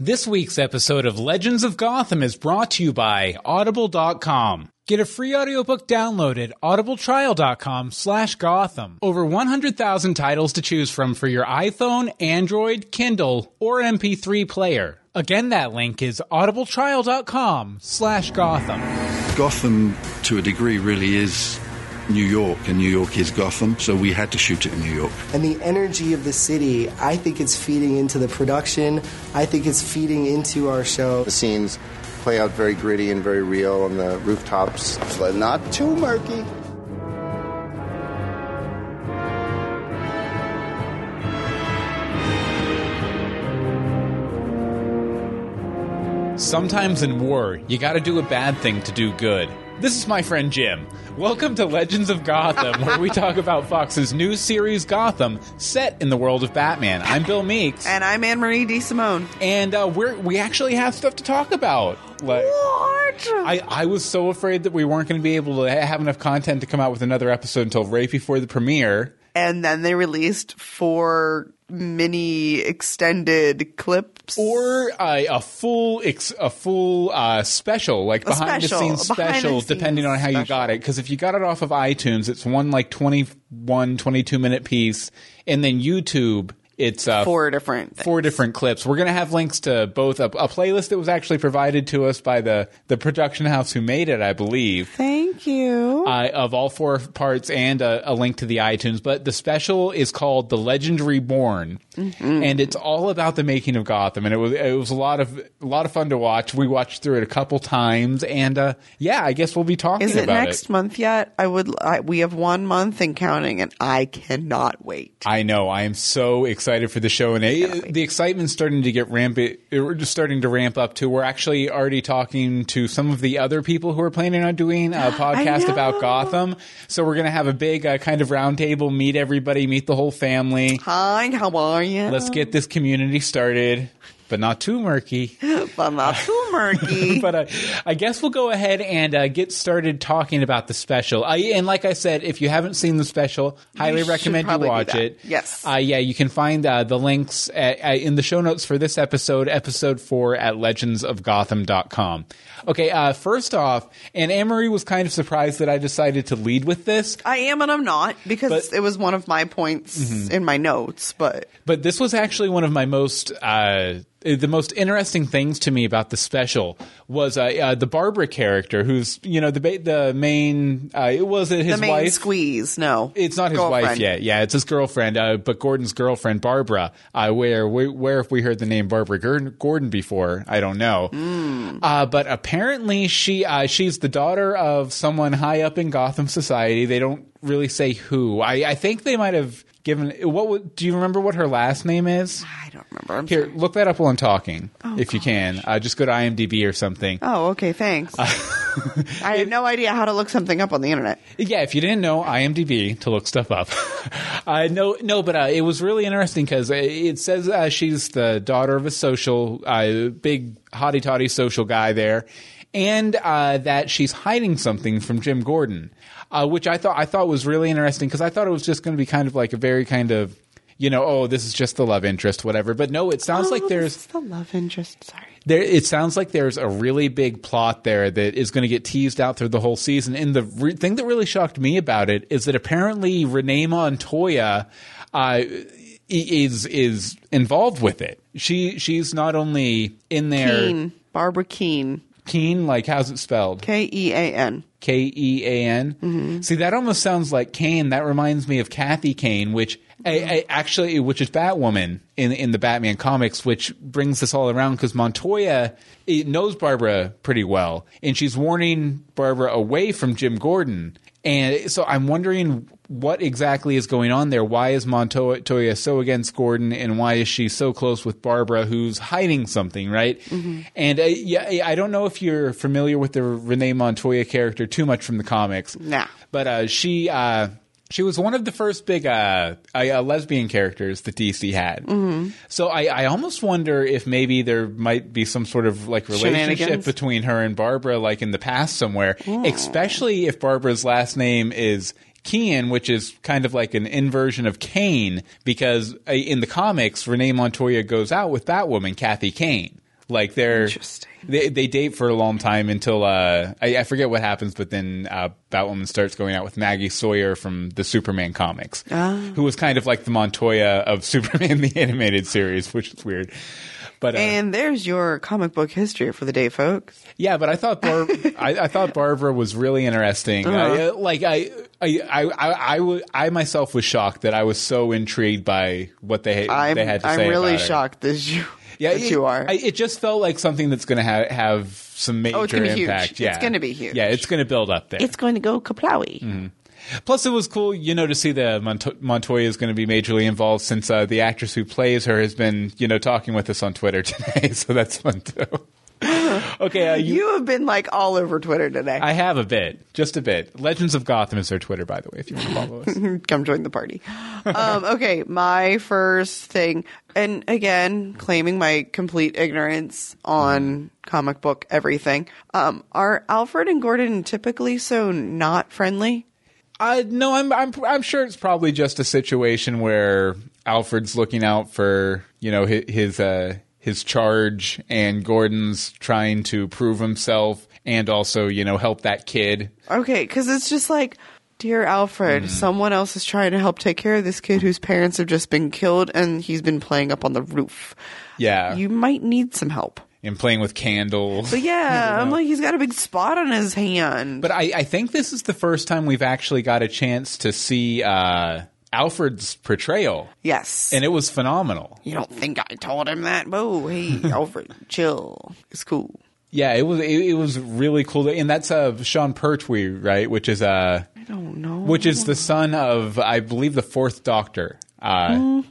This week's episode of Legends of Gotham is brought to you by Audible.com. Get a free audiobook download at audibletrial.com slash Gotham. Over 100,000 titles to choose from for your iPhone, Android, Kindle, or MP3 player. Again, that link is audibletrial.com slash Gotham. Gotham, to a degree, really is New York, and New York is Gotham, so we had to shoot it in New York. And the energy of the city, I think it's feeding into the production. I think it's feeding into our show. The scenes play out very gritty and very real on the rooftops, but not too murky. Sometimes in war, you gotta do a bad thing to do good. This is my friend Jim. Welcome to Legends of Gotham, where we talk about Fox's new series Gotham, set in the world of Batman. I'm Bill Meeks, And I'm Anne Marie D. Simone. and uh, we're we actually have stuff to talk about. Like, What? I, I was so afraid that we weren't going to be able to have enough content to come out with another episode until right before the premiere. and then they released four mini extended clips. Or uh, a full ex- a full uh, special, like behind special, the scenes a special, depending on how you got it. Because if you got it off of iTunes, it's one like 21, 22 minute piece, and then YouTube, it's uh, four different things. four different clips. We're going to have links to both a, a playlist that was actually provided to us by the the production house who made it, I believe. Thank you. uh, of all four parts and a, a link to the iTunes. But the special is called "The Legend Reborn," and it's all about the making of Gotham. And it was it was a lot of a lot of fun to watch. We watched through it a couple times, and uh, yeah, I guess we'll be talking Is it next it. month yet? I would. I, we have one month and counting, and I cannot wait. I know. I am so excited for the show, and it, the excitement's starting to get ramp. It, we're just starting to ramp up too. We're actually already talking to some of the other people who are planning on doing a podcast about. Gotham. So we're going to have a big uh, kind of roundtable, meet everybody, meet the whole family. Hi, how are you? Let's get this community started, but not too murky. but not too murky. but uh, I guess we'll go ahead and uh, get started talking about the special. And like I said, if you haven't seen the special, highly should recommend you watch it. Yes. Uh, yeah, you can find uh, the links at, uh, in the show notes for this episode, episode four, at legendsofgotham.com. Okay, uh, first off, and Anne-Marie was kind of surprised that I decided to lead with this. I am and I'm not because But- Mm-hmm. it was one of my points in my notes. But But this was actually one of my most uh, the most interesting things to me about the special was uh, uh, the Barbara character, who's you know the ba- the main. Uh, it was it his the main wife. squeeze, no, It's not his wife yet. Yeah, it's his girlfriend. Uh, but Gordon's girlfriend, Barbara. Uh, where where have we heard the name Barbara Gordon before? I don't know. Uh, but apparently she uh, she's the daughter of someone high up in Gotham society. They don't really say who. I, I think they might have given. What do you remember? What her last name is? I don't remember. I'm Here, sorry. look that up while I'm talking, if you can. Uh, just go to IMDb or something. Oh, okay, thanks. I had no idea how to look something up on the internet. Yeah, if you didn't know IMDb to look stuff up. uh, no, no, but uh, it was really interesting because it says uh, she's the daughter of a social, uh, big hottie toddy social guy there, and uh, that she's hiding something from Jim Gordon, uh, which I thought I thought was really interesting because I thought it was just going to be kind of like a very kind of. You know, oh, this is just the love interest, whatever. But no, it sounds like Oh, there's this is the love interest. Sorry. there, it sounds like there's a really big plot there that is going to get teased out through the whole season. And the re- thing that really shocked me about it is that apparently Renee Montoya uh, is is involved with it. She she's not only in there. Kean, Barbara Kean, Kean, like how's it spelled? K E A N. K E A N. See, that almost sounds like Kane. That reminds me of Kathy Kane, which I, I, actually, which is Batwoman in in the Batman comics, which brings this all around because Montoya eh, knows Barbara pretty well, and she's warning Barbara away from Jim Gordon. And so I'm wondering what exactly is going on there. Why is Montoya so against Gordon, and why is she so close with Barbara, who's hiding something, right? And uh, yeah, I don't know if you're familiar with the Renee Montoya character too much from the comics. Nah. but uh, she uh, she was one of the first big uh, uh, lesbian characters that DC had. Mm-hmm. So I, I almost wonder if maybe there might be some sort of like relationship between her and Barbara, like in the past somewhere. Especially if Barbara's last name is Kean, which is kind of like an inversion of Kane, because uh, in the comics, Renee Montoya goes out with Batwoman, Kathy Kane. Like they're Interesting. they they date for a long time until uh, I, I forget what happens, but then uh, Batwoman starts going out with Maggie Sawyer from the Superman comics, who was kind of like the Montoya of Superman the animated series, which is weird. But uh, And there's your comic book history for the day, folks. yeah, but I thought Bar- I, I thought Barbara was really interesting. Uh-huh. I, uh, like I, I, I, I, I, w- I myself was shocked that I was so intrigued by what they I'm, they had to say. I'm say. really about her. shocked that you, Yeah, that it, you are. I, it just felt like something that's going to ha- have some major Oh, it's gonna be huge. impact. It's gonna be huge. Yeah, it's going to build up there. It's going to go kaplawi. Plus, it was cool, you know, to see that Mont- Montoya is going to be majorly involved since uh, the actress who plays her has been, you know, talking with us on Twitter today. So that's fun too. okay, uh, you, You have been like all over Twitter today. I have a bit, just a bit. Legends of Gotham is their Twitter, by the way, if you want to follow us. Come join the party. Um, okay, my first thing, and again, claiming my complete ignorance on comic book everything. Um, are Alfred and Gordon typically so not friendly? Uh, no, I'm, I'm, I'm sure it's probably just a situation where Alfred's looking out for, you know, his, his, uh, his charge and Gordon's trying to prove himself and also, you know, help that kid. Okay, because it's just like, dear Alfred, someone else is trying to help take care of this kid whose parents have just been killed, and he's been playing up on the roof. Yeah. You might need some help. And playing with candles. But yeah, I'm like, he's got a big spot on his hand. But I, I think this is the first time we've actually got a chance to see uh, Alfred's portrayal, yes. and it was phenomenal. You don't think I told him that? Whoa, hey, Alfred, chill. It's cool. Yeah, it was it, it was really cool, and that's uh, Sean Pertwee, right? Which is uh, I don't know. which is the son of I believe the fourth Doctor. Uh,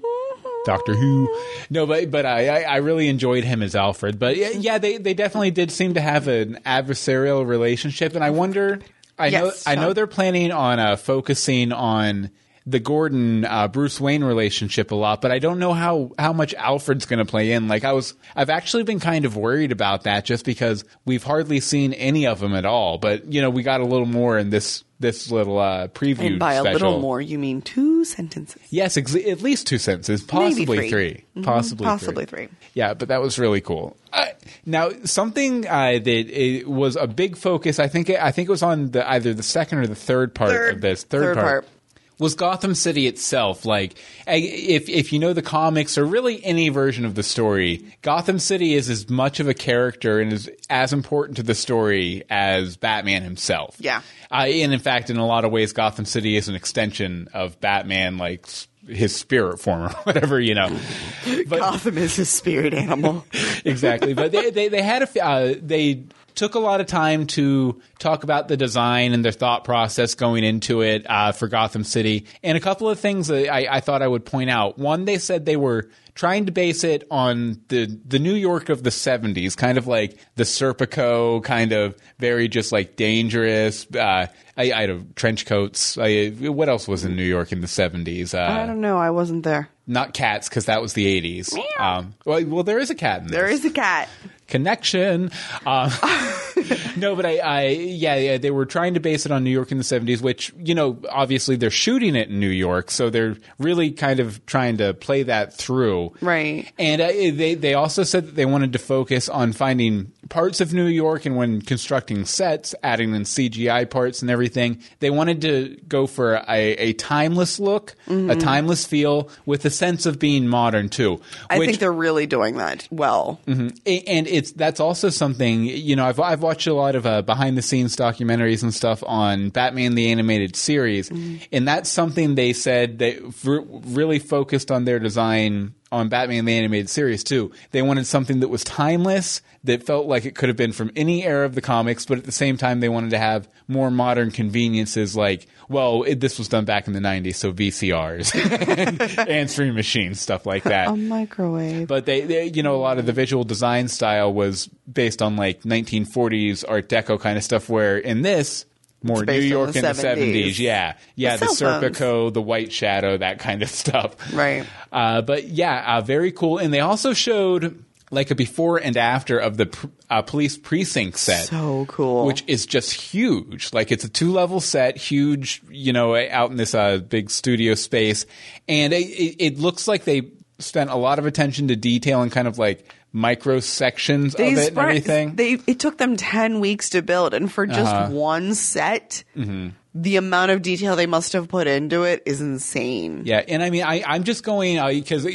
Doctor Who. No, but but I, I I really enjoyed him as Alfred. But yeah, yeah, they they definitely did seem to have an adversarial relationship, and I wonder. I know Yes, I know they're planning on uh, focusing on the Gordon uh, Bruce Wayne relationship a lot, but I don't know how how much Alfred's going to play in. Like I was, I've actually been kind of worried about that just because we've hardly seen any of them at all. But you know, we got a little more in this this little uh, preview. And by a little more, you mean two sentences. Yes, ex- at least two sentences, possibly three. three, possibly Possibly three. three. Yeah, but that was really cool. Uh, now, something uh, that was a big focus. I think. I think it was on the either the second or the third part Third. of this. Third part. Was Gotham City itself. Like, if if you know the comics or really any version of the story, Gotham City is as much of a character and is as important to the story as Batman himself. Yeah. Uh, and in fact, in a lot of ways, Gotham City is an extension of Batman, like his spirit form or whatever, you know. But, Gotham is his spirit animal. exactly. But they, they, they had a uh, they took a lot of time to talk about the design and their thought process going into it uh, for Gotham City. And a couple of things that I, I thought I would point out. One, they said they were trying to base it on the the New York of the 70s, kind of like the Serpico, kind of very just like dangerous. Uh, I, I had trench coats. I, what else was in New York in the 70s? Uh, I don't know. I wasn't there. not cats because that was the 80s. Um, well, well, there is a cat in There this is a cat. Connection. Um, no, but I, I, yeah, yeah, they were trying to base it on New York in the seventies, which you know, obviously they're shooting it in New York, so they're really kind of trying to play that through, Right. And uh, they they also said that they wanted to focus on finding parts of New York, and when constructing sets, adding in CGI parts and everything, they wanted to go for a, a timeless look, a timeless feel, with a sense of being modern too. I which- think they're really doing that well. a- and it's that's also something you know I've I've watched a lot of uh, behind the scenes documentaries and stuff on Batman the animated series, and that's something they said they really focused on their design on Batman the animated series too. They wanted something that was timeless, that felt like it could have been from any era of the comics, but at the same time they wanted to have more modern conveniences like well, it, this was done back in the 90s, so VCRs and, answering machines, stuff like that. A microwave. But they, they, you know, a lot of the visual design style was based on like 1940s Art Deco kind of stuff. Where in this, more New York the in the 70s. 70s, yeah, yeah, the, The cell phones. Serpico, the White Shadow, that kind of stuff. Right. Uh, but yeah, uh, very cool. And they also showed like a before and after of the pr- uh, police precinct set. So cool. Which is just huge. Like it's a two level set, huge, you know, out in this uh, big studio space. And it, it looks like they spent a lot of attention to detail and kind of like micro sections of it and everything. They it took them ten weeks to build, and for just Uh-huh. one set, Mm-hmm. the amount of detail they must have put into it is insane. Yeah, and I mean, I, I'm just going because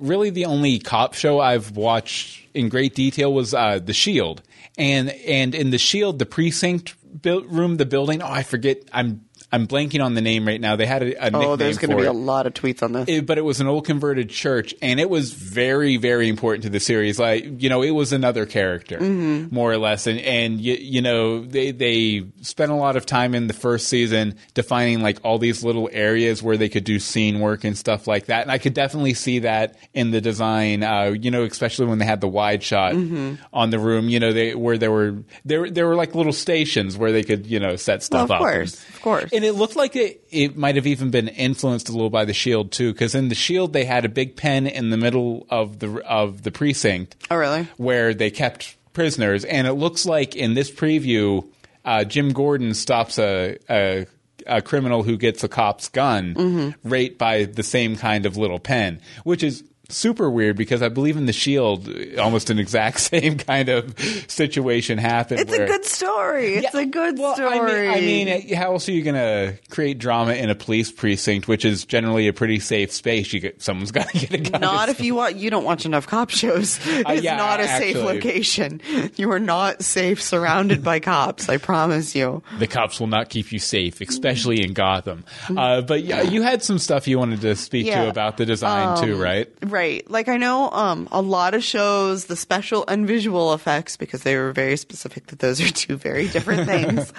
really the only cop show I've watched in great detail was uh, The Shield, and and in The Shield, the precinct built room, the building. Oh, I forget. I'm I'm blanking on the name right now. They had a, a nickname Oh, there's going to be it. a lot of tweets on this. It- but it was an old converted church, and it was very, very important to the series. Like you know, it was another character, Mm-hmm. more or less, and and you, you know they they spent a lot of time in the first season defining like all these little areas where they could do scene work and stuff like that. And I could definitely see that in the design. Uh, you know, especially when they had the wide shot Mm-hmm. on the room. You know, they where there were there there were like little stations where they could you know set stuff Well, of up. course, and- of course. And it looked like it, it might have even been influenced a little by the Shield too, because in the Shield they had a big pen in the middle of the of the precinct. Oh, really? Where they kept prisoners, and it looks like in this preview, uh, Jim Gordon stops a. a a criminal who gets a cop's gun Mm-hmm. right by the same kind of little pen, which is super weird because I believe in the Shield, almost an exact same kind of situation happened. It's where- a good story. It's yeah, a good well, story. I mean, I mean, how else are you going to create drama in a police precinct, which is generally a pretty safe space? You get someone's got to get a gun. not if you want. You don't watch enough cop shows. It's Uh, yeah, not a safe location. You are not safe surrounded by cops. I promise you. the cops will not keep you safe, especially in Gotham. Uh, but yeah, you had some stuff you wanted to speak Yeah. to about the design too, right? Right. Like I know um a lot of shows the special and visual effects because they were very specific that those are two very different things.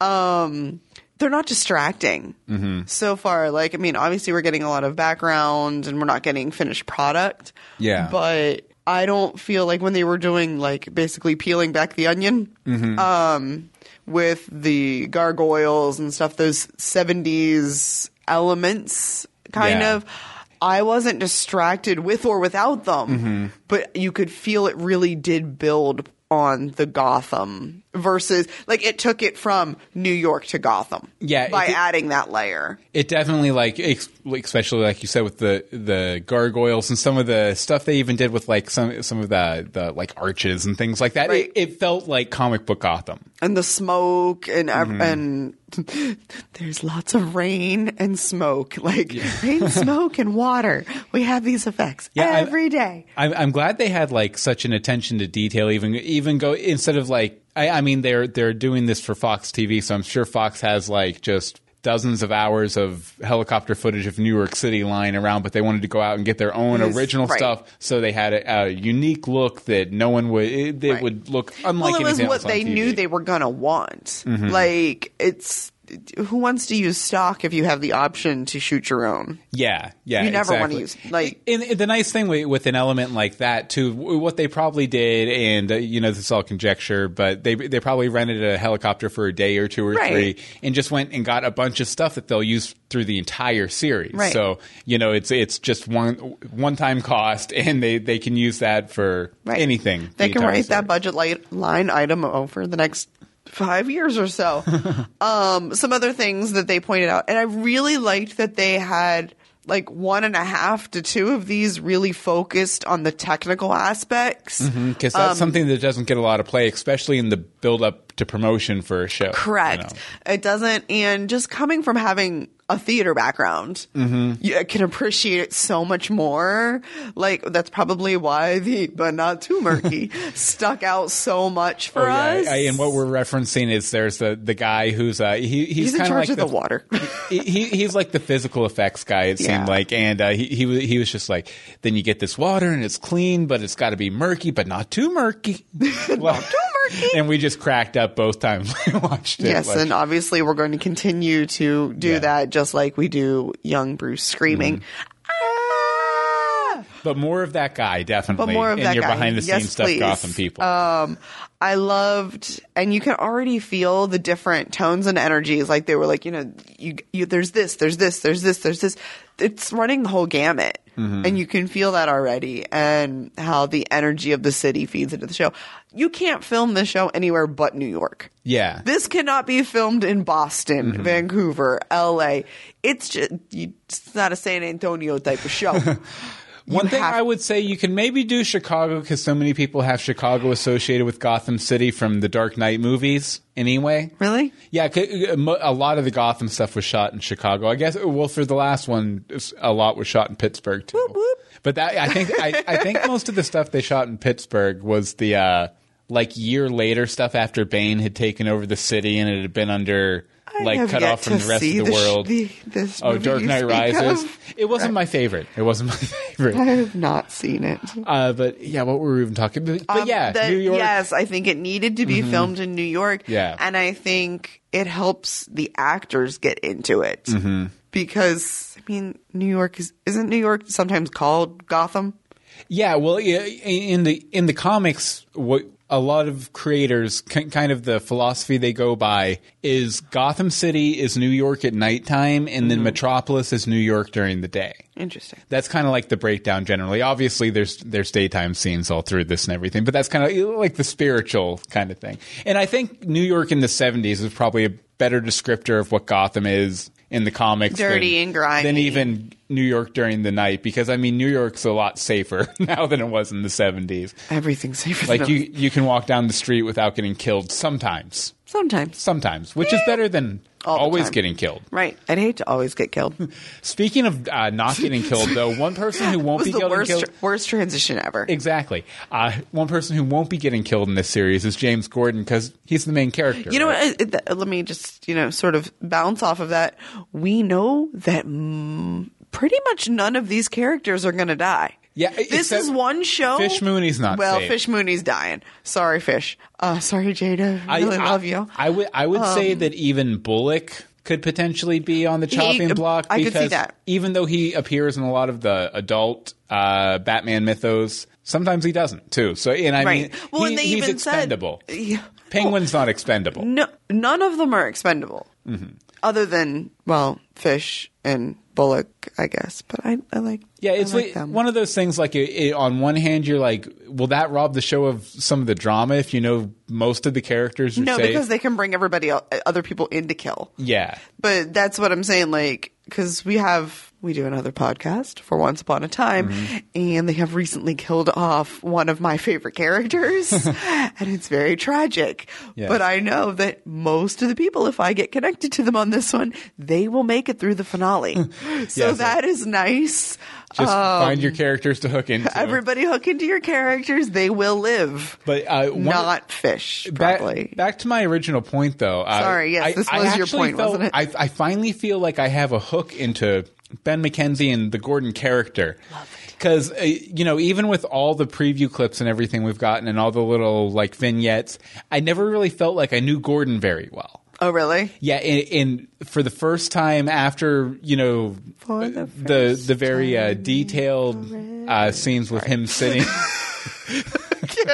um they're not distracting Mm-hmm. so far. Like, I mean, obviously we're getting a lot of background and we're not getting finished product. Yeah. But I don't feel like when they were doing like basically peeling back the onion, Mm-hmm. um, with the gargoyles and stuff, those 70s elements kind Yeah. of. I wasn't distracted with or without them, Mm-hmm. but you could feel it really did build on the Gotham versus like it took it from New York to Gotham. Yeah, by it- adding that layer. It definitely like, especially like you said with the the gargoyles and some of the stuff they even did with like some some of the the like arches and things like that. Right. It, it felt like comic book Gotham. and the smoke and Mm-hmm. and there's lots of rain and smoke like rain smoke and water we have these effects Yeah, every day. I'm, I'm glad they had like such an attention to detail. Even even go instead of like I, I mean they're they're doing this for Fox TV, so I'm sure Fox has like just dozens of hours of helicopter footage of New York City lying around, but they wanted to go out and get their own Yes, original right. stuff, so they had a, a unique look that no one would it, it Right. would look unlike well it was what they TV. knew they were gonna want Mm-hmm. like it's who wants to use stock if you have the option to shoot your own Yeah, yeah. You never wanna use- like- and, and the nice thing with, with an element like that too, what they probably did, and uh, you know this is all conjecture, but they they probably rented a helicopter for a day or two or Right. three, and just went and got a bunch of stuff that they'll use through the entire series. Right. So you know it's it's just one one time cost, and they they can use that for Right. anything. They the can write that budget line item over the next five years or so. um, some other things that they pointed out, and I really liked that they had like one and a half to two of these really focused on the technical aspects. because Um, that's something that doesn't get a lot of play, especially in the build up to promotion for a show. Correct. you know. It doesn't, and just coming from having a theater background, Mm-hmm. you can appreciate it so much more. Like that's probably why the but not too murky stuck out so much for Oh, yeah. us. I- and what we're referencing is there's the the guy who's uh he, he's, He's in kind charge like of the water. he, he- he's like the physical effects guy. It Yeah. seemed like, and uh, he he was he was just like, then you get this water and it's clean, but it's got to be murky, but not too murky. not too murky. And we just cracked up both times we watched it. Yes, Like, and obviously we're going to continue to do Yeah. that just like we do young Bruce screaming. Ah! but more of that guy definitely. But more of and that your guy. behind the scenes Yes, stuff, please. Gotham people. Um, I loved, and you can already feel the different tones and energies. Like they were like, you know, you, you there's this, there's this, there's this, there's this. It's running the whole gamut, Mm-hmm. and you can feel that already, and how the energy of the city feeds into the show. You can't film this show anywhere but New York. yeah. This cannot be filmed in Boston, Mm-hmm. Vancouver, LA. It's just, it's not a San Antonio type of show. One thing have- I would say you can maybe do Chicago because so many people have Chicago associated with Gotham City from the Dark Knight movies. Anyway, Really? yeah, c- a lot of the Gotham stuff was shot in Chicago. I guess. Well, for the last one, a lot was shot in Pittsburgh too. whoop. But that I think I, I think most of the stuff they shot in Pittsburgh was the uh, like year later stuff after Bane had taken over the city and it had been under I like cut off from the rest of the sh- world. the- this oh, Dark Knight Rises. of. It wasn't my favorite. It wasn't my favorite. I have not seen it. Uh, but yeah, what were we even talking? about? but Um, yeah, the- New York. Mm-hmm. Yes, I think it needed to be filmed in New York. Yeah. and I think it helps the actors get into it Mm-hmm. because I mean, New York is isn't New York sometimes called Gotham? Yeah, well, in the in the comics, what a lot of creators kind of the philosophy they go by is Gotham City is New York at nighttime, and then mm-hmm. Metropolis is New York during the day. Interesting. That's kind of like the breakdown generally. Obviously, there's there's daytime scenes all through this and everything, but that's kind of like the spiritual kind of thing. And I think New York in the '70s is probably a better descriptor of what Gotham is in the comics, Dirty than- and grimy. than even New York during the night. Because I mean, New York's a lot safer now than it was in the '70s. Everything's safer. Like you, you can walk down the street without getting killed sometimes. Sometimes. Sometimes, which is better than All the always time. getting killed. Right. I'd hate to always get killed. Speaking of uh, not getting killed, though, one person who won't was be the killed, worst, killed worst transition ever. Exactly. Uh, one person who won't be getting killed in this series is James Gordon because he's the main character. You know right? what? uh, th- Let me just, you know, sort of bounce off of that. We know that mm, pretty much none of these characters are going to die. Yeah, This is one show. Fish Mooney's not Well, safe. Fish Mooney's dying. Sorry, Fish. Uh, sorry, Jada. I really love you. Um, I would I would say that even Bullock could potentially be on the chopping block I could because see that. even though he appears in a lot of the adult uh, Batman mythos, sometimes he doesn't too. So and I right. mean, well, he- and they he's even expendable. said. Yeah. Penguin's not expendable. No, none of them are expendable. Mm-hmm. Other than, well, Fish and Bullock, I guess. But I, I like. Yeah, I it's like like them. one of those things. Like, it, it- on one hand, you're like, will that rob the show of some of the drama if you know most of the characters No, safe? because they can bring everybody, other people in to kill. yeah, But that's what I'm saying, like, because we have we do another podcast for Once Upon a Time, Mm-hmm. and they have recently killed off one of my favorite characters, and it's very tragic. Yes. But I know that most of the people, if I get connected to them on this one, they will make it through the finale. so Yes. that is nice. Just Um, find your characters to hook into. Everybody hook into your characters; they will live. but uh, Not fish, Back, probably. back to my original point, though. Uh, Sorry, yes, I- this was your point, felt- wasn't it? I, I finally feel like I have a hook into Ben McKenzie and the Gordon character. Because uh, you know, even with all the preview clips and everything we've gotten, and all the little like vignettes, I never really felt like I knew Gordon very well. Oh, really? Yeah, and, and for the first time after you know the the the very uh, detailed uh, scenes with him sitting.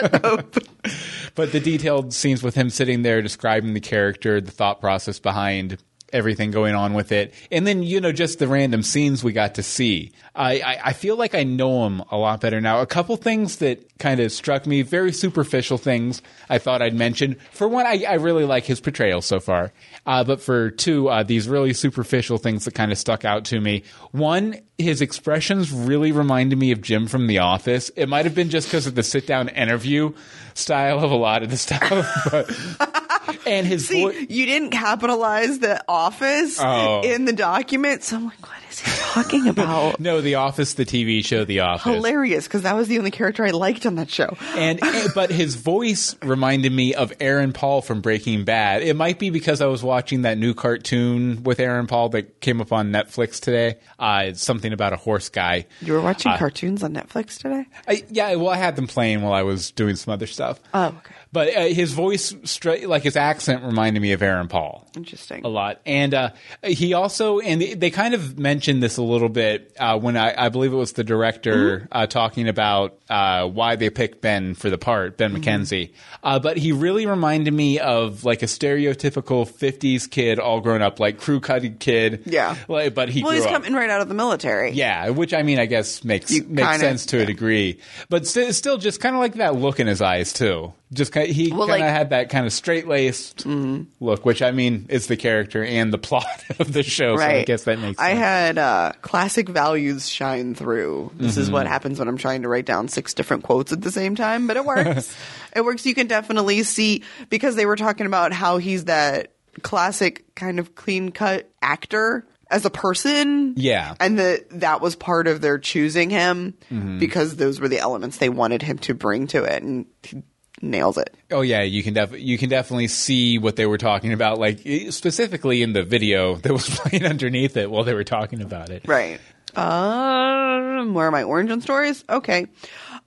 but the detailed scenes with him sitting there describing the character, the thought process behind everything going on with it, and then you know just the random scenes we got to see. I, I, I feel like I know him a lot better now. A couple things that kind of struck me, very superficial things I thought I'd mention. For one, I, I really like his portrayal so far, uh, but for two, uh, these really superficial things that kind of stuck out to me. One, his expressions really reminded me of Jim from The Office. It might have been just because of the sit down interview style of a lot of the stuff, but and his See, voice. you didn't capitalize the office Oh. in the document, so I'm like, what is he talking about? No, The Office, the TV show, The Office. Hilarious, because that was the only character I liked on that show. And eh, but his voice reminded me of Aaron Paul from Breaking Bad. It might be because I was watching that new cartoon with Aaron Paul that came up on Netflix today. Uh, it's something about a horse guy. You were watching Uh, cartoons on Netflix today? I, yeah, well, I had them playing while I was doing some other stuff. Oh, okay. But uh, his voice, like his accent, reminded me of Aaron Paul. Interesting. a lot. And uh, he also, and they- kind of mentioned this a little bit uh, when I, I believe it was the director uh, talking about uh, why they picked Ben for the part, Ben McKenzie. Uh, but he really reminded me of like a stereotypical 50s kid, all grown up, like crew cutting kid. Yeah. Like, but he Well, he's up. coming right out of the military. Yeah, which I mean, I guess makes You makes kinda- sense to a degree, but st- still, just kind of like that look in his eyes too. Just kind he Well, kind of like- Mm-hmm. had that kind of straight laced look, which I mean is the character and the plot of the show. So I guess that makes sense. I had uh, classic values shine through. This is Mm-hmm. what happens when I'm trying to write down six different quotes at the same time, but it works. it works. You can definitely see because they were talking about how he's that classic kind of clean cut actor as a person. Yeah. And that that was part of their choosing him Mm-hmm. because those were the elements they wanted him to bring to it and he nails it. Oh yeah, you can def- you can definitely see what they were talking about, like specifically in the video that was playing underneath it while they were talking about it. Right. Um, where are my origin stories? Okay.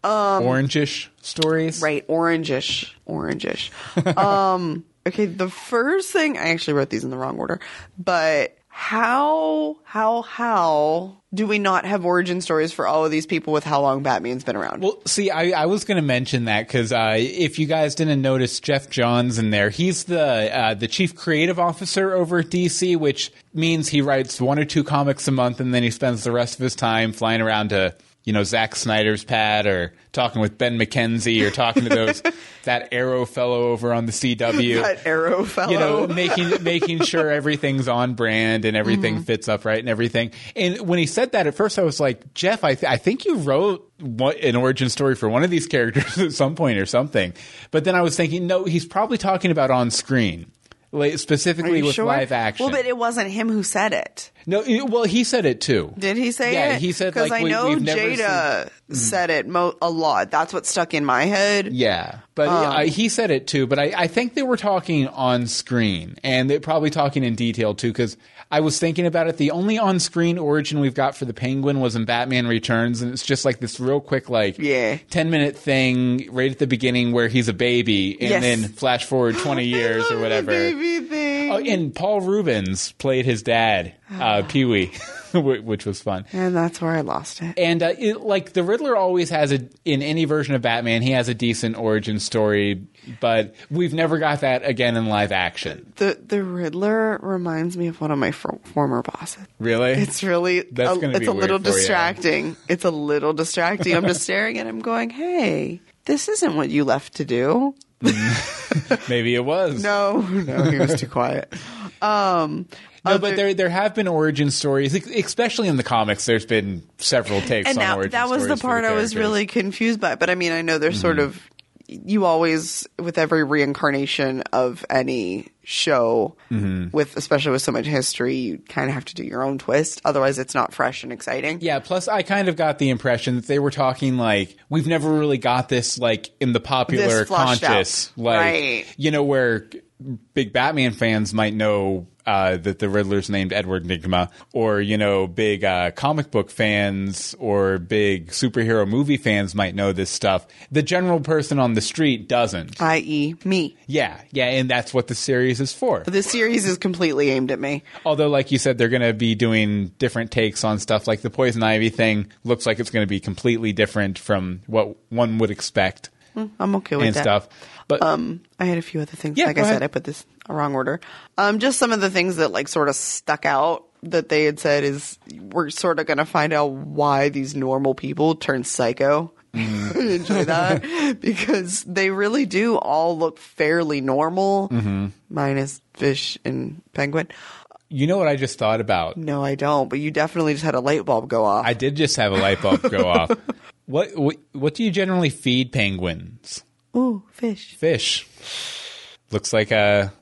Orangish stories. Right, orangish, orangish. um, okay, the first thing I actually wrote these in the wrong order, but how, how, how do we not have origin stories for all of these people with how long Batman's been around? Well, see, I, I was going to mention that because uh, if you guys didn't notice, Geoff Johns in there, he's the uh, the chief creative officer over at DC, which means he writes one or two comics a month, and then he spends the rest of his time flying around to you know Zack Snyder's pad or talking with Ben McKenzie or talking to those that Arrow fellow over on the CW. that arrow fellow. you know, making making sure everything's on brand and everything Mm-hmm. fits up right and everything. And when he said that at first, I was like, Jeff, I, th- I think you wrote what, an origin story for one of these characters at some point or something. But then I was thinking, no, he's probably talking about on screen. Like, specifically with sure? live action. Well, but it wasn't him who said it. no, it- well, he said it too. Did he say Yeah, it? Yeah, he said, because like, I we- know Jada said it mo- a lot. That's what stuck in my head. Yeah, but Um, uh, he said it too. But I, I think they were talking on screen, and they're probably talking in detail too. Because I was thinking about it. The only on screen origin we've got for the Penguin was in Batman Returns, and it's just like this real quick, like Yeah. ten minute thing right at the beginning where he's a baby, and Yes. then flash forward twenty years or whatever. Baby thing. Oh, and Paul Reubens played his dad, uh, Pee Wee, which was fun. and that's where I lost it. And uh, it, like the Riddler always has a in any version of Batman, he has a decent origin story, but we've never got that again in live action. The the Riddler reminds me of one of my fo- former bosses. Really? It's really That's a, gonna it's be a little for you. distracting. It's a little distracting. I'm just staring at him, going, "Hey, this isn't what you left to do." Maybe it was. No, no, he was too quiet. Um, No, other- but there there have been origin stories, especially in the comics. There's been several takes and on now origin that was the part I was. Mm-hmm. really confused by. But I mean, I know there's sort of you always with every reincarnation of any show Mm-hmm. with especially with so much history, you kind of have to do your own twist. Otherwise, it's not fresh and exciting. Yeah, plus I kind of got the impression that they were talking like we've never really got this like in the popular flushed out. conscious like Right. you know where big Batman fans might know uh, that the Riddler's named Edward Nygma, or you know, big uh, comic book fans or big superhero movie fans might know this stuff. The general person on the street doesn't. I.e., me. yeah, yeah, and that's what the series is for. This series is completely aimed at me. Although, like you said, they're going to be doing different takes on stuff. Like the poison ivy thing looks like it's going to be completely different from what one would expect I'm okay with and that. stuff. But Um, I had a few other things. Yeah, like I said. I put this wrong order. Um, just some of the things that like sort of stuck out that they had said is we're sort of going to find out why these normal people turn psycho. Mm-hmm. Enjoy that because they really do all look fairly normal, Mm-hmm. minus fish and penguin. you know what I just thought about? No, I don't. But you definitely just had a light bulb go off. I did just have a light bulb go off. What, what what do you generally feed penguins? Ooh, fish. Fish. Looks like a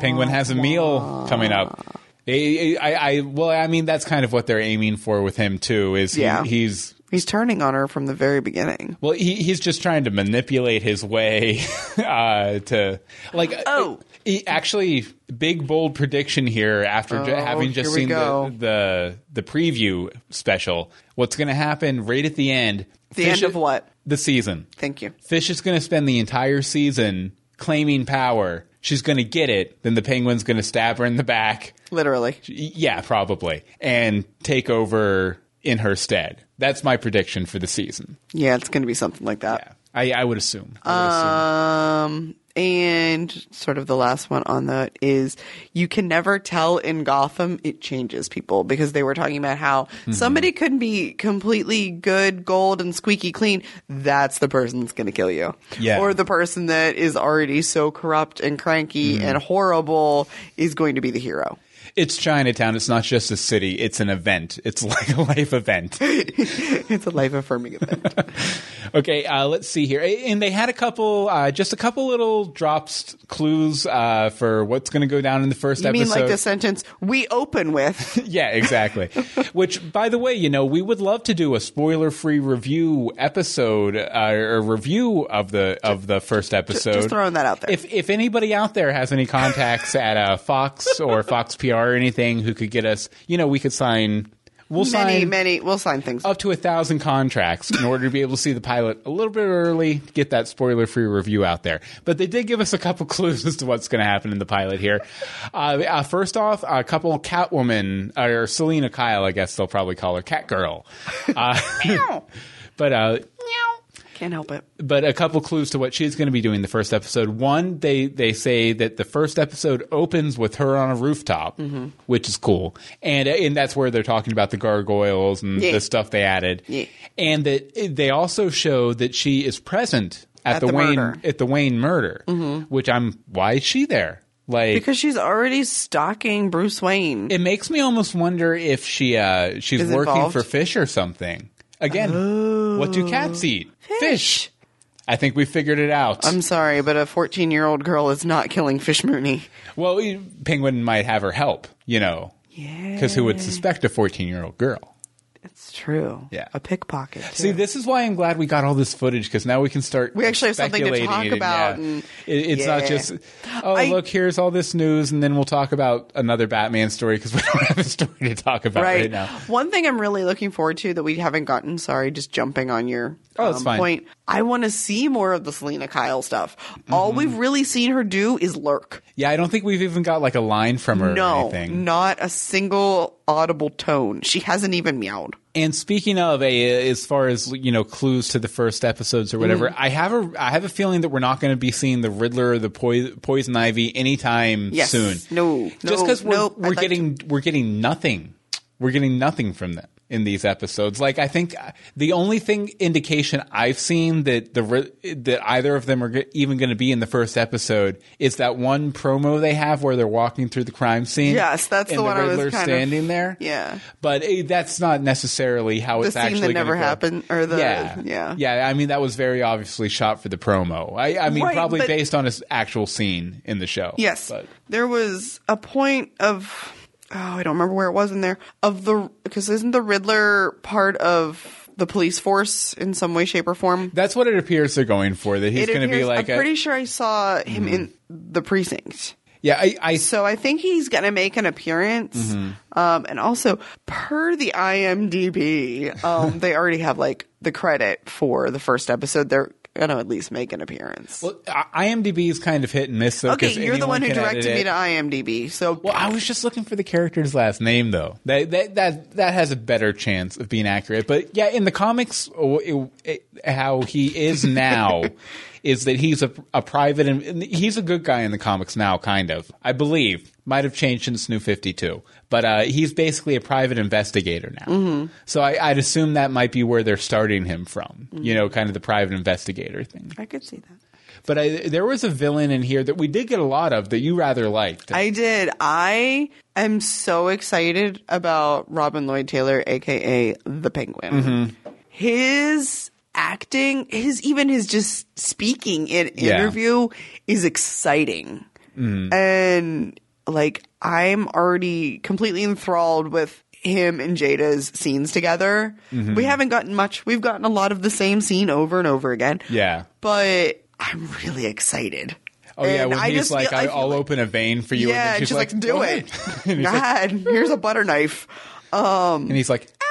penguin has a meal coming up. I, I, I well, I mean that's kind of what they're aiming for with him too. Is he- Yeah. he's He's turning on her from the very beginning. Well, he, he's just trying to manipulate his way uh, to like. Oh. Actually, big bold prediction here after Oh, having just seen the, the the preview special. What's going to happen right at the end? The end of what? The season. Thank you. Fish is going to spend the entire season claiming power. She's going to get it. Then the penguin's going to stab her in the back. Literally. Yeah, probably, and take over in her stead. That's my prediction for the season. Yeah, it's going to be something like that. Yeah, I, I would assume. I would assume. Um, And sort of the last one on that is you can never tell in Gotham it changes people because they were talking about how Mm-hmm. somebody could be completely good, gold, and squeaky clean. That's the person that's going to kill you. Yeah. Or the person that is already so corrupt and cranky Mm-hmm. and horrible is going to be the hero. It's Chinatown. It's not just a city. It's an event. It's like a life event. it's a life affirming event. Okay, uh, let's see here. And they had a couple, uh, just a couple little drops, clues uh, for what's going to go down in the first You episode. mean like the sentence we open with? Yeah, exactly. Which, by the way, you know, we would love to do a spoiler-free review episode uh, or review of the of the first episode. just throwing that out there. If if anybody out there has any contacts at uh, Fox or Fox PR or anything who could get us, you know, we could sign. We'll many, sign many. We'll sign things. up to a thousand contracts in order to be able to see the pilot a little bit early, get that spoiler free review out there. But they did give us a couple clues as to what's going to happen in the pilot here. Uh, uh, first off, a couple Catwoman, or Selina Kyle, I guess they'll probably call her Catgirl. Uh, but uh, Can't help it. but a couple clues to what she's going to be doing the first episode. One, they they say that the first episode opens with her on a rooftop, Mm-hmm. which is cool, and and that's where they're talking about the gargoyles and Yeah. the stuff they added, Yeah. and that they also show that she is present at, At the, the Wayne murder. Mm-hmm. at the Wayne murder, which I'm why is she there? Like Because she's already stalking Bruce Wayne. it makes me almost wonder if she uh, she's Is working involved? for fish or something. Again, what do cats eat? Fish. I think we figured it out. I'm sorry, but a 14 year old girl is not killing Fish Mooney. Well, Penguin might have her help, you know, Yeah. because who would suspect a 14 year old girl? True. Yeah. A pickpocket. Too. See, this is why I'm glad we got all this footage because now we can start. We actually have something to talk it, about yeah. and- It- it's not just, oh, I- look, here's all this news, and then we'll talk about another Batman story because we don't have a story to talk about right, right. now. One thing I'm really looking forward to that we haven't gotten, sorry, just jumping on your Oh, um, point. I want to see more of the Selina Kyle stuff. All Mm-hmm. we've really seen her do is lurk. Yeah, I don't think we've even got like a line from her or No, not a single audible tone. She hasn't even meowed. And speaking of a, as far as you know, clues to the first episodes or whatever, Mm-hmm. I have a, I have a feeling that we're not going to be seeing the Riddler or the poi- Poison Ivy anytime Yes. soon. No. just No, because we're, nope. We're like getting we're getting nothing, we're getting nothing from them in these episodes. Like I think the only thing indication I've seen that the that either of them are g- even going to be in the first episode is that one promo they have where they're walking through the crime scene. Yes, that's and the one I was Riddler kind of- standing there. Yeah. But eh, that's not necessarily how The it's scene that never happened, or the- yeah, yeah. yeah. I mean, that was very obviously shot for the promo. I, I mean, Right, probably based on an actual scene in the show. Yes. but There was a point of oh, I don't remember where it was in there of the because isn't the Riddler part of the police force in some way, shape, or form? that's what it appears they're going for. That he's going to be like Mm-hmm. I'm a pretty sure I saw him in the precinct. yeah. I, I So I think he's going to make an appearance. Mm-hmm. Um, and also, per the IMDb, um, they already have like the credit for the first episode. They're going to at least make an appearance. well, IMDb is kind of hit and miss. Though, okay, you're the one who directed me to IMDb. So Well, I was just looking for the character's last name, though. That that that that has a better chance of being accurate. But yeah, in the comics, oh, it, it, how he is now is that he's a, a private, and he's a good guy in the comics now, kind of. I believe might have changed since New Fifty Two, but uh, he's basically a private investigator now. So I, I'd assume that might be where they're starting him from. You know, kind of the private investigator thing. I could see that. But I, there was a villain in here that we did get a lot of that you rather liked. I did. I am so excited about Robin Lord Taylor, aka the Penguin. Mm-hmm. His acting, his even his just speaking in Yeah. Interview is exciting, and like I'm already completely enthralled with him and Jada's scenes together. Mm-hmm. We haven't gotten much. We've gotten a lot of the same scene over and over again. yeah. but I'm really excited. Oh yeah, And when I he's just like, feel- I I'll like- open a vein for you. yeah, and she's, she's like, "Do it." ahead." and, he's Go like. Here's a butter knife. and he's like, Ah,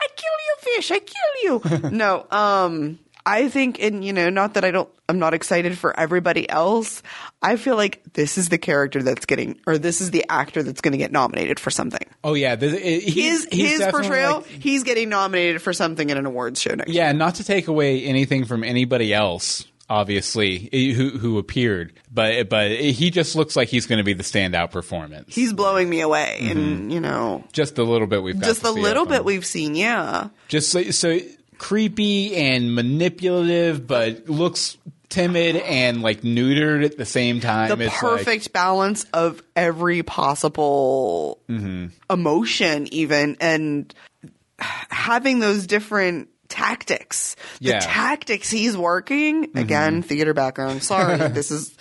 I kill you, fish. I kill you. no, um, I think, and you know, not that I don't, I'm not excited for everybody else. I feel like this is the character that's getting, or this is the actor that's going to get nominated for something. oh yeah, this, it, he's, His he's his portrayal, like- he's getting nominated for something in an awards show next. yeah, not to take away anything from anybody else. Obviously, eh, who who appeared, but but he just looks like he's going to be the standout performance. He's blowing me away, Mm-hmm. and you know, just a little bit we've got just the little bit we've seen. Yeah, just so, so creepy and manipulative, but looks timid and like neutered at the same time. the It's like- perfect balance of every possible Mm-hmm. emotion, even and having those different tactics. The Yeah. tactics he's working again, mm-hmm. theater background. Sorry, this is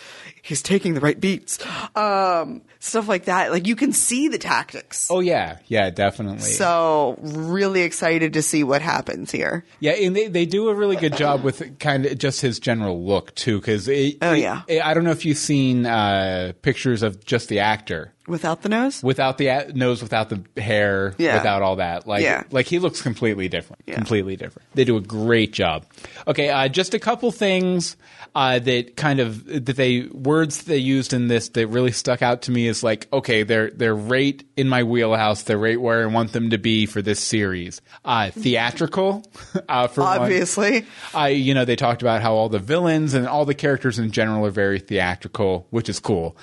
he's taking the right beats. Um, stuff like that. Like you can see the tactics. Oh yeah, yeah, definitely. So really excited to see what happens here. Yeah, and they, they do a really good job with kind of just his general look too. Because Oh, yeah. I don't know if you've seen uh, pictures of just the actor Without the nose? without the a- nose, without the hair, Yeah. without all that. Like, Yeah. like he looks completely different. Yeah. Completely different. They do a great job. Okay, uh, just a couple things uh, that kind of that they words they used in this that really stuck out to me is like, okay, they're they're right in my wheelhouse. They're right where I want them to be for this series. Uh, theatrical, uh, for. Obviously. I, you know, they talked about how all the villains and all the characters in general are very theatrical, which is cool.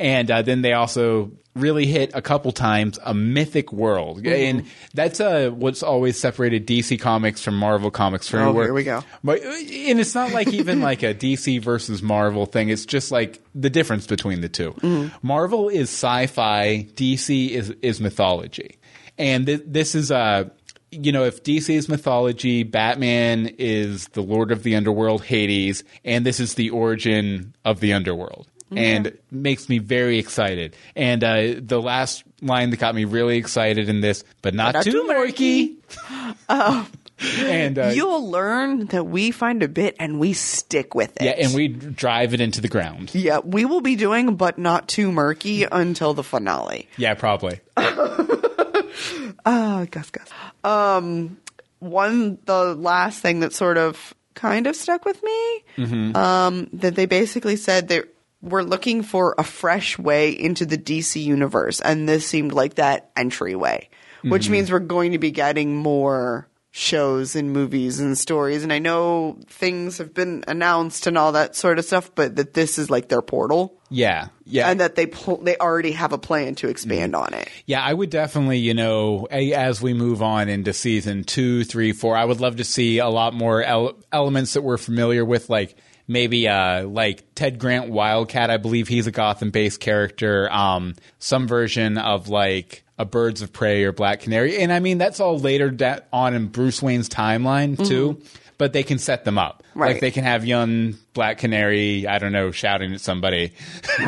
And uh, then they also really hit a couple times a mythic world, and that's uh, what's always separated DC Comics from Marvel Comics. For Oh, where- here we go. But and it's not like even like a DC versus Marvel thing. It's just like the difference between the 2 Marvel is sci-fi. DC is is mythology, and th- this is uh you know, if DC is mythology, Batman is the Lord of the Underworld, Hades, and this is the origin of the underworld. And makes me very excited. And uh, the last line that got me really excited in this, but not, not too too murky. and uh, You'll learn that we find a bit and we stick with it. yeah, and we drive it into the ground. Yeah, we will be doing, but not too murky until the finale. Yeah, probably. Oh, Gus, Gus. Um, one, the last thing that sort of kind of stuck with me, Mm-hmm. um, that they basically said they were looking for a fresh way into the DC universe, and this seemed like that entryway, which Mm-hmm. means we're going to be getting more shows and movies and stories. And I know things have been announced and all that sort of stuff, but that this is like their portal. Yeah, yeah, and that they pl- they already have a plan to expand Mm-hmm. on it. Yeah, I would definitely, you know, a- as we move on into season two, three, four, I would love to see a lot more ele- elements that we're familiar with, like maybe uh, like Ted Grant Wildcat. I believe he's a Gotham-based character. Um, some version of like a Birds of Prey or Black Canary, and I mean that's all later da- on in Bruce Wayne's timeline too. But they can set them up. Like they can have young Black Canary, I don't know, shouting at somebody.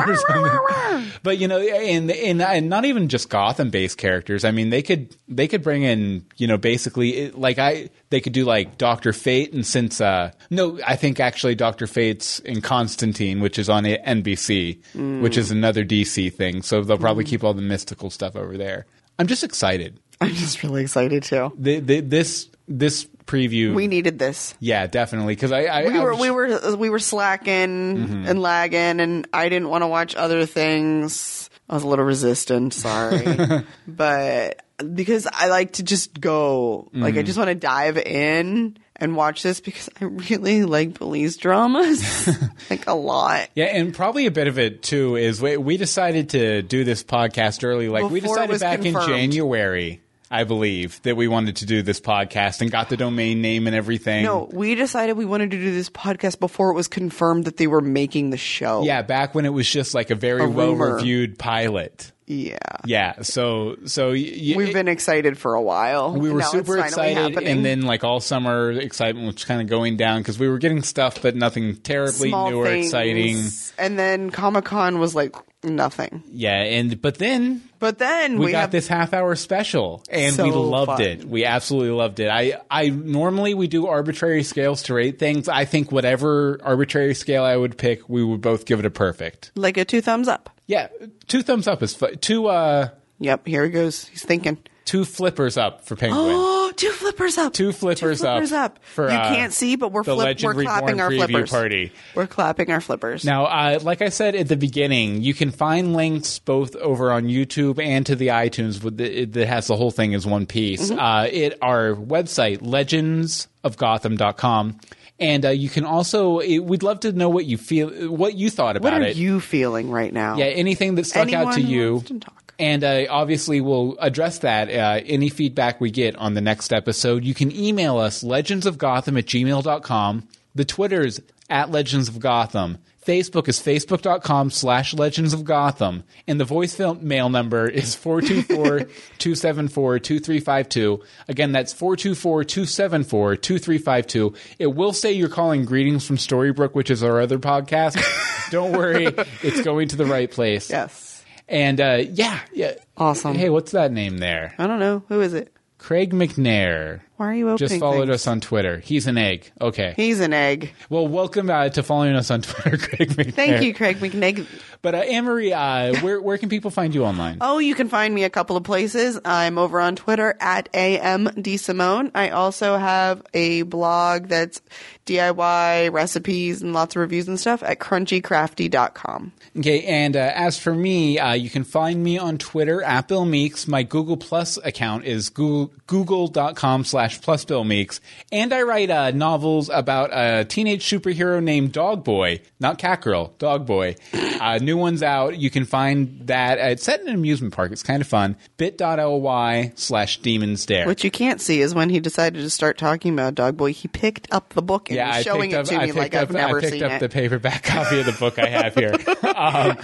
But you know, and and and not even just Gotham based characters. I mean, they could they could bring in you know basically it- like I they could do like Doctor Fate and since uh no I think actually Doctor Fate's in Constantine, which is on NBC, which is another DC thing. So they'll probably keep all the mystical stuff over there. I'm just excited. I'm just really excited too. The, the, this this preview, We needed this. yeah, definitely because I, I we I were was- we were we were slacking Mm-hmm. and lagging, and I didn't want to watch other things. I was a little resistant, sorry, but because I like to just go, like I Mm-hmm. just want to dive in and watch this because I really like police dramas, like a lot. Yeah, and probably a bit of it too is we, we decided to do this podcast early. Like we Before it decided back confirmed. in January, I believe, that we wanted to do this podcast and got the domain name and everything. No, we decided we wanted to do this podcast before it was confirmed that they were making the show. Yeah, back when it was just like a very well reviewed pilot. Yeah. Yeah, so so y- We've been excited for a while. we were super excited, happening. and then like all summer excitement was kind of going down because we were getting stuff, but nothing terribly small new or exciting. And then Comic Con was like nothing. Yeah, and but then But then we, we, got have this half hour special and we loved fun. it we absolutely loved it i i normally we do arbitrary scales to rate things i think whatever arbitrary scale i would pick we would both give it a perfect like a two thumbs up. yeah two thumbs up is fu- two uh Yep, here he goes. He's thinking. Two flippers up for penguin Oh, two flippers up. Two flippers two flippers up up. for, you uh, can't see, but we're flip, we're clapping our Reborn flippers. party. We're clapping our flippers. Now, uh, like I said at the beginning, you can find links both over on YouTube and to the iTunes the, that has the whole thing as one piece. Mm-hmm. Uh, it our website legendsofgotham.com. And uh, you can also, it, we'd love to know what you feel, what you thought about it. what are it. you feeling right now? Yeah, anything that stuck out to you. to. And uh, obviously, we'll address that. Uh, any feedback we get on the next episode, you can email us, legendsofgotham at gmail.com. The Twitter's at Legends of Gotham. Facebook is facebook.com slash legends of Gotham. And the voicemail number is 424-274-2352. Again, that's 424-274-2352. It will say you're calling Greetings from Storybrooke, which is our other podcast. Don't worry, it's going to the right place. Yes. And uh, yeah, yeah. Awesome. Hey, what's that name there? I don't know. Who is it? Craig McNair. Why are you opening Just followed things? us on Twitter. He's an egg. Okay. He's an egg. Well, welcome uh, to following us on Twitter, Craig McNair. Thank you, Craig McNeg. But uh, Anne Marie, uh, where where can people find you online? Oh, you can find me a couple of places. I'm over on Twitter at amdsimone. I also have a blog that's DIY recipes and lots of reviews and stuff at crunchycrafty.com. Okay, and uh, as for me, uh, you can find me on Twitter at Bill Meeks. My Google Plus account is google, google.com slash plus Bill Meeks. And I write uh, novels about a teenage superhero named Dog Boy, not Cat Girl, Dog Boy. Uh, new one's out. You can find that. Uh, it's set in an amusement park. It's kind of fun. bit.ly slash demon stare. What you can't see is when he decided to start talking about Dog Boy, he picked up the book and yeah, was I showing it up, to I me like up, I've never I picked seen up it. the paperback copy of the book I have here. um,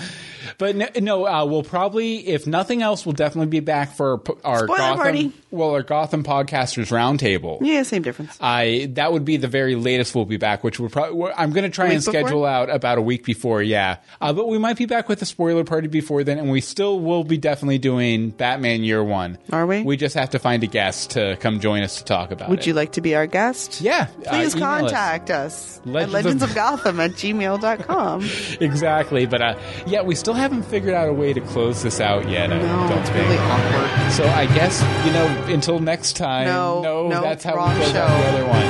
but no, no uh, we'll probably, if nothing else, we'll definitely be back for our Spoiler Gotham, party. Well, our Gotham podcasters roundtable. yeah, same difference. I that would be the very latest we'll be back, which we're probably I'm going to try and schedule before? out about a week before, yeah. Uh, but we might be back with a spoiler party before then, and we still will be definitely doing Batman Year One. Are we? We just have to find a guest to come join us to talk about Would it. you like to be our guest? Yeah, uh, Please us. contact us, Legends at of- legendsofgotham at gmail.com. exactly. But uh, yeah, we still haven't figured out a way to close this out yet. I No, don't it's really awkward. So I guess you know until next time. No, no, that's how wrong we close out show. the other one.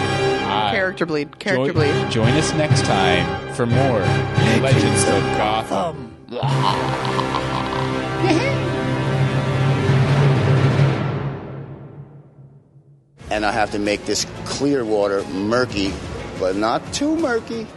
Uh, Character bleed. Character join, bleed. join us next time for more Legends of Gotham. And I have to make this clear water murky, but not too murky.